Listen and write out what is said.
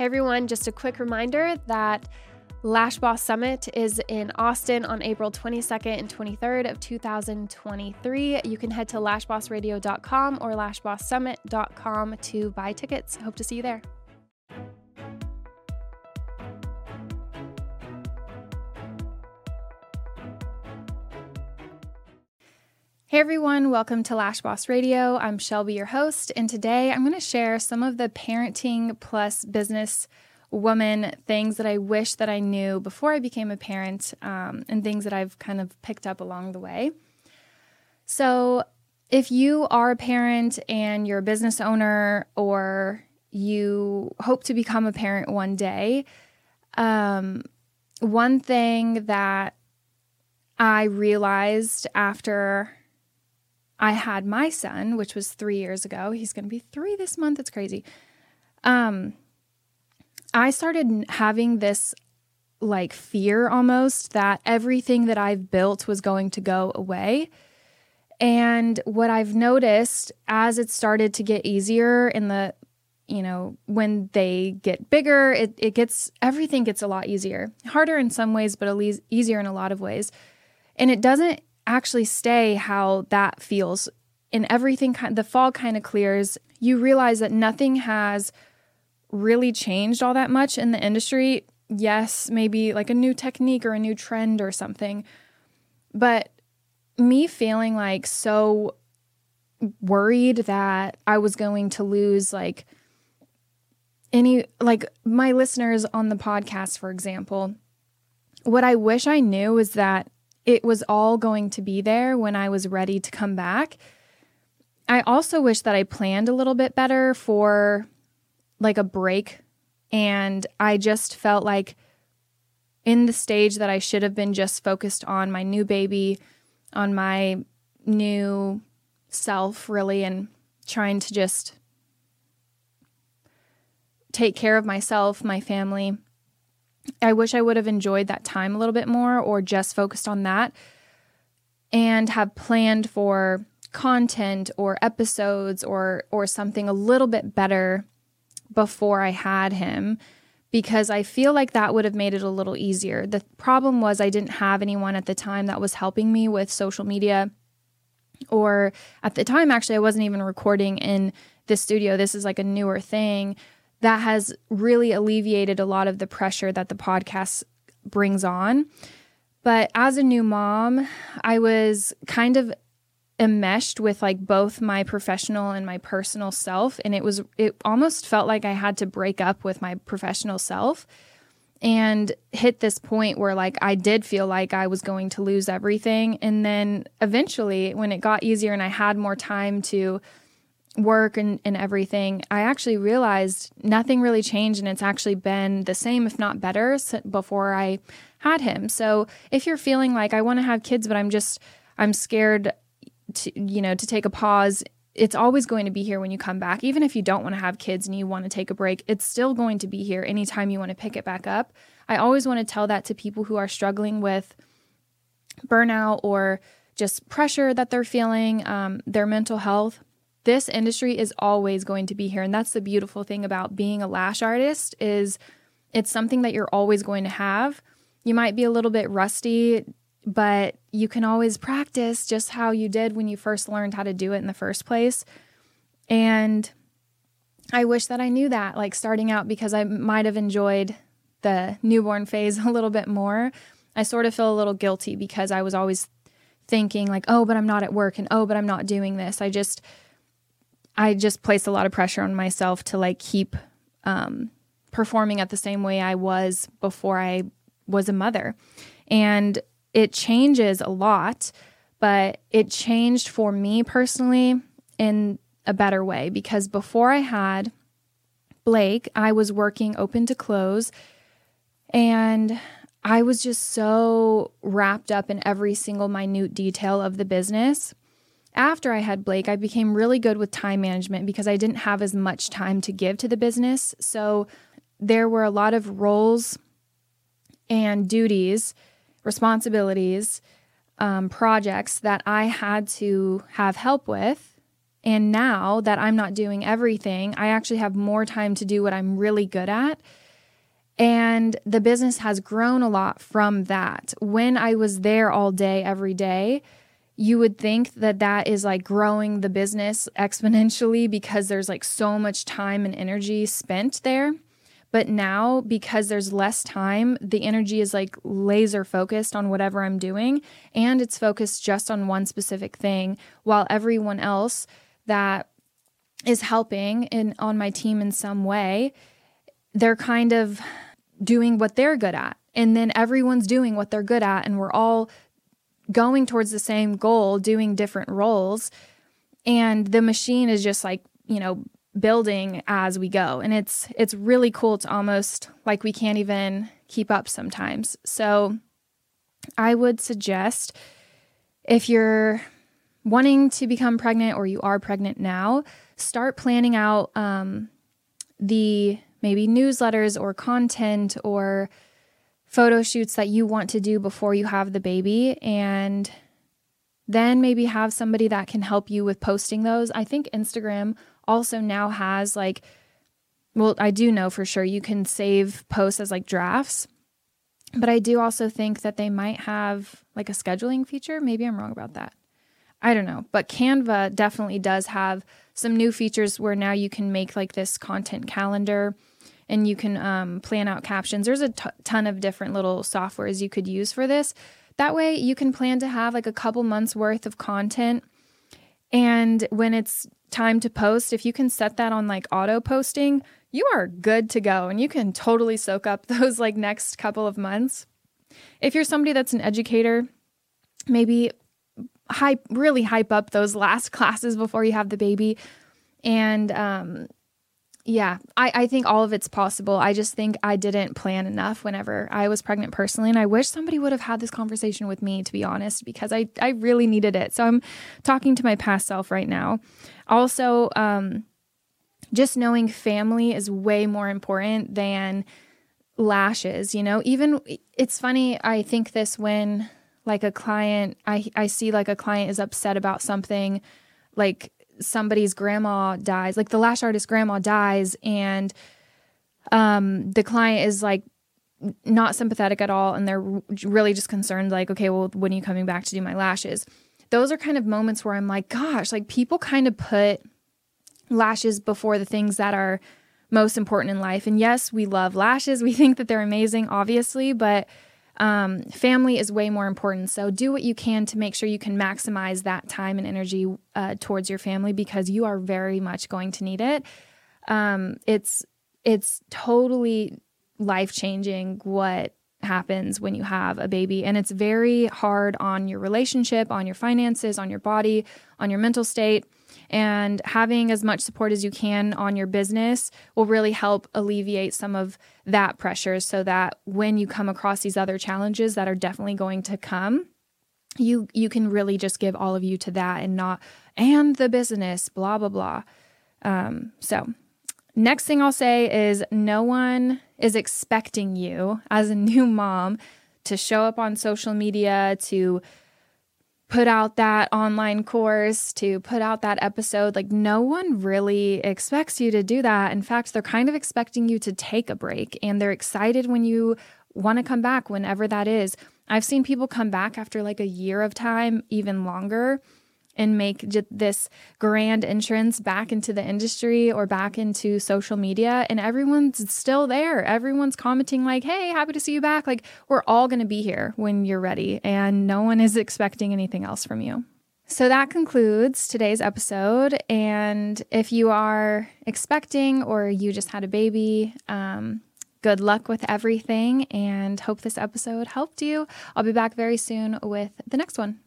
Hey everyone, just a quick reminder that Lash Boss Summit is in Austin on April 22nd and 23rd of 2023. You can head to lashbossradio.com or lashbosssummit.com to buy tickets. Hope to see you there. Hey everyone, welcome to Lash Boss Radio. I'm Shelby, your host, and today I'm going to share some of the parenting plus business woman things that I wish that I knew before I became a parent um, and things that I've kind of picked up along the way. So, if you are a parent and you're a business owner or you hope to become a parent one day, um, one thing that I realized after I had my son, which was three years ago. He's going to be three this month. It's crazy. Um, I started having this like fear almost that everything that I've built was going to go away. And what I've noticed as it started to get easier in the, you know, when they get bigger, it, it gets, everything gets a lot easier. Harder in some ways, but at least easier in a lot of ways. And it doesn't actually stay how that feels. And everything kind the fog kind of clears. You realize that nothing has really changed all that much in the industry. Yes maybe like a new technique or a new trend or something. But me feeling like so worried that i was going to lose like any like my listeners on the podcast for example what i wish i knew is that it was all going to be there when I was ready to come back. I also wish that I planned a little bit better for like a break. And I just felt like in the stage that I should have been just focused on my new baby, on my new self, really, and trying to just take care of myself, my family, I wish I would have enjoyed that time a little bit more or just focused on that and have planned for content or episodes or or something a little bit better before I had him because I feel like that would have made it a little easier. The problem was I didn't have anyone at the time that was helping me with social media or at the time actually I wasn't even recording in the studio. This is like a newer thing that has really alleviated a lot of the pressure that the podcast brings on. But as a new mom, I was kind of enmeshed with like both my professional and my personal self and it was it almost felt like I had to break up with my professional self and hit this point where like I did feel like I was going to lose everything and then eventually when it got easier and I had more time to work and, and everything, I actually realized nothing really changed and it's actually been the same, if not better, before I had him. So if you're feeling like I want to have kids, but I'm just, I'm scared to, you know, to take a pause, it's always going to be here when you come back. Even if you don't want to have kids and you want to take a break, it's still going to be here anytime you want to pick it back up. I always want to tell that to people who are struggling with burnout or just pressure that they're feeling, um, their mental health this industry is always going to be here. And that's the beautiful thing about being a lash artist is it's something that you're always going to have. You might be a little bit rusty but you can always practice just how you did when you first learned how to do it in the first place. And i wish that i knew that like starting out because i might have enjoyed the newborn phase a little bit more. I sort of feel a little guilty because i was always thinking like oh but i'm not at work and oh but i'm not doing this. I just I just placed a lot of pressure on myself to like keep um, performing at the same way I was before I was a mother. And it changes a lot, but it changed for me personally in a better way because before I had Blake, I was working open to close and I was just so wrapped up in every single minute detail of the business after I had Blake, I became really good with time management because I didn't have as much time to give to the business. So there were a lot of roles and duties, responsibilities, um, projects that I had to have help with And now that I'm not doing everything, I actually have more time to do what I'm really good at. And the business has grown a lot from that. When I was there all day, every day, you would think that that is like growing the business exponentially because there's like so much time and energy spent there. But now, because there's less time, the energy is like laser focused on whatever I'm doing and it's focused just on one specific thing, while everyone else that is helping in on my team in some way, they're kind of doing what they're good at. And then everyone's doing what they're good at and we're all going towards the same goal, doing different roles. And the machine is just like, you know, building as we go and it's it's really cool it's almost like we can't even keep up sometimes so i would suggest if you're wanting to become pregnant or you are pregnant now start planning out um, the maybe newsletters or content or photo shoots that you want to do before you have the baby and then maybe have somebody that can help you with posting those i think instagram also now has like, well, I do know for sure you can save posts as like drafts, but I do also think that they might have like a scheduling feature. Maybe I'm wrong about that. I don't know, but Canva definitely does have some new features where now you can make like this content calendar and you can um, plan out captions. There's a t- ton of different little softwares you could use for this. That way, you can plan to have like a couple months worth of content. And when it's time to post, if you can set that on like auto posting, you are good to go and you can totally soak up those like next couple of months. If you're somebody that's an educator, maybe hype really hype up those last classes before you have the baby and um, yeah, I, I think all of it's possible. I just think I didn't plan enough whenever I was pregnant personally. And I wish somebody would have had this conversation with me, to be honest, because I, I really needed it. So I'm talking to my past self right now. Also, um, just knowing family is way more important than lashes, you know? Even it's funny, I think this when like a client, I, I see like a client is upset about something like somebody's grandma dies, like the lash artist grandma dies, and um, the client is like not sympathetic at all, and they're really just concerned, like, okay, well, when are you coming back to do my lashes? Those are kind of moments where I'm like, gosh, like people kind of put lashes before the things that are most important in life. And yes, we love lashes. We think that they're amazing, obviously, but um, family is way more important. So do what you can to make sure you can maximize that time and energy uh, towards your family because you are very much going to need it. Um, it's it's totally life changing what happens when you have a baby and it's very hard on your relationship on your finances on your body on your mental state and having as much support as you can on your business will really help alleviate some of that pressure so that when you come across these other challenges that are definitely going to come, you you can really just give all of you to that and not and the business blah blah blah. Um, so next thing i'll say is no one is expecting you as a new mom to show up on social media to put out that online course, to put out that episode. Like, no one really expects you to do that. In fact, they're kind of expecting you to take a break and they're excited when you want to come back, whenever that is. I've seen people come back after like a year of time, even longer and make this grand entrance back into the industry or back into social media and everyone's still there everyone's commenting like hey happy to see you back like we're all going to be here when you're ready and no one is expecting anything else from you so that concludes today's episode. And if you are expecting or you just had a baby, um, good luck with everything and hope this episode helped you. I'll be back very soon with the next one.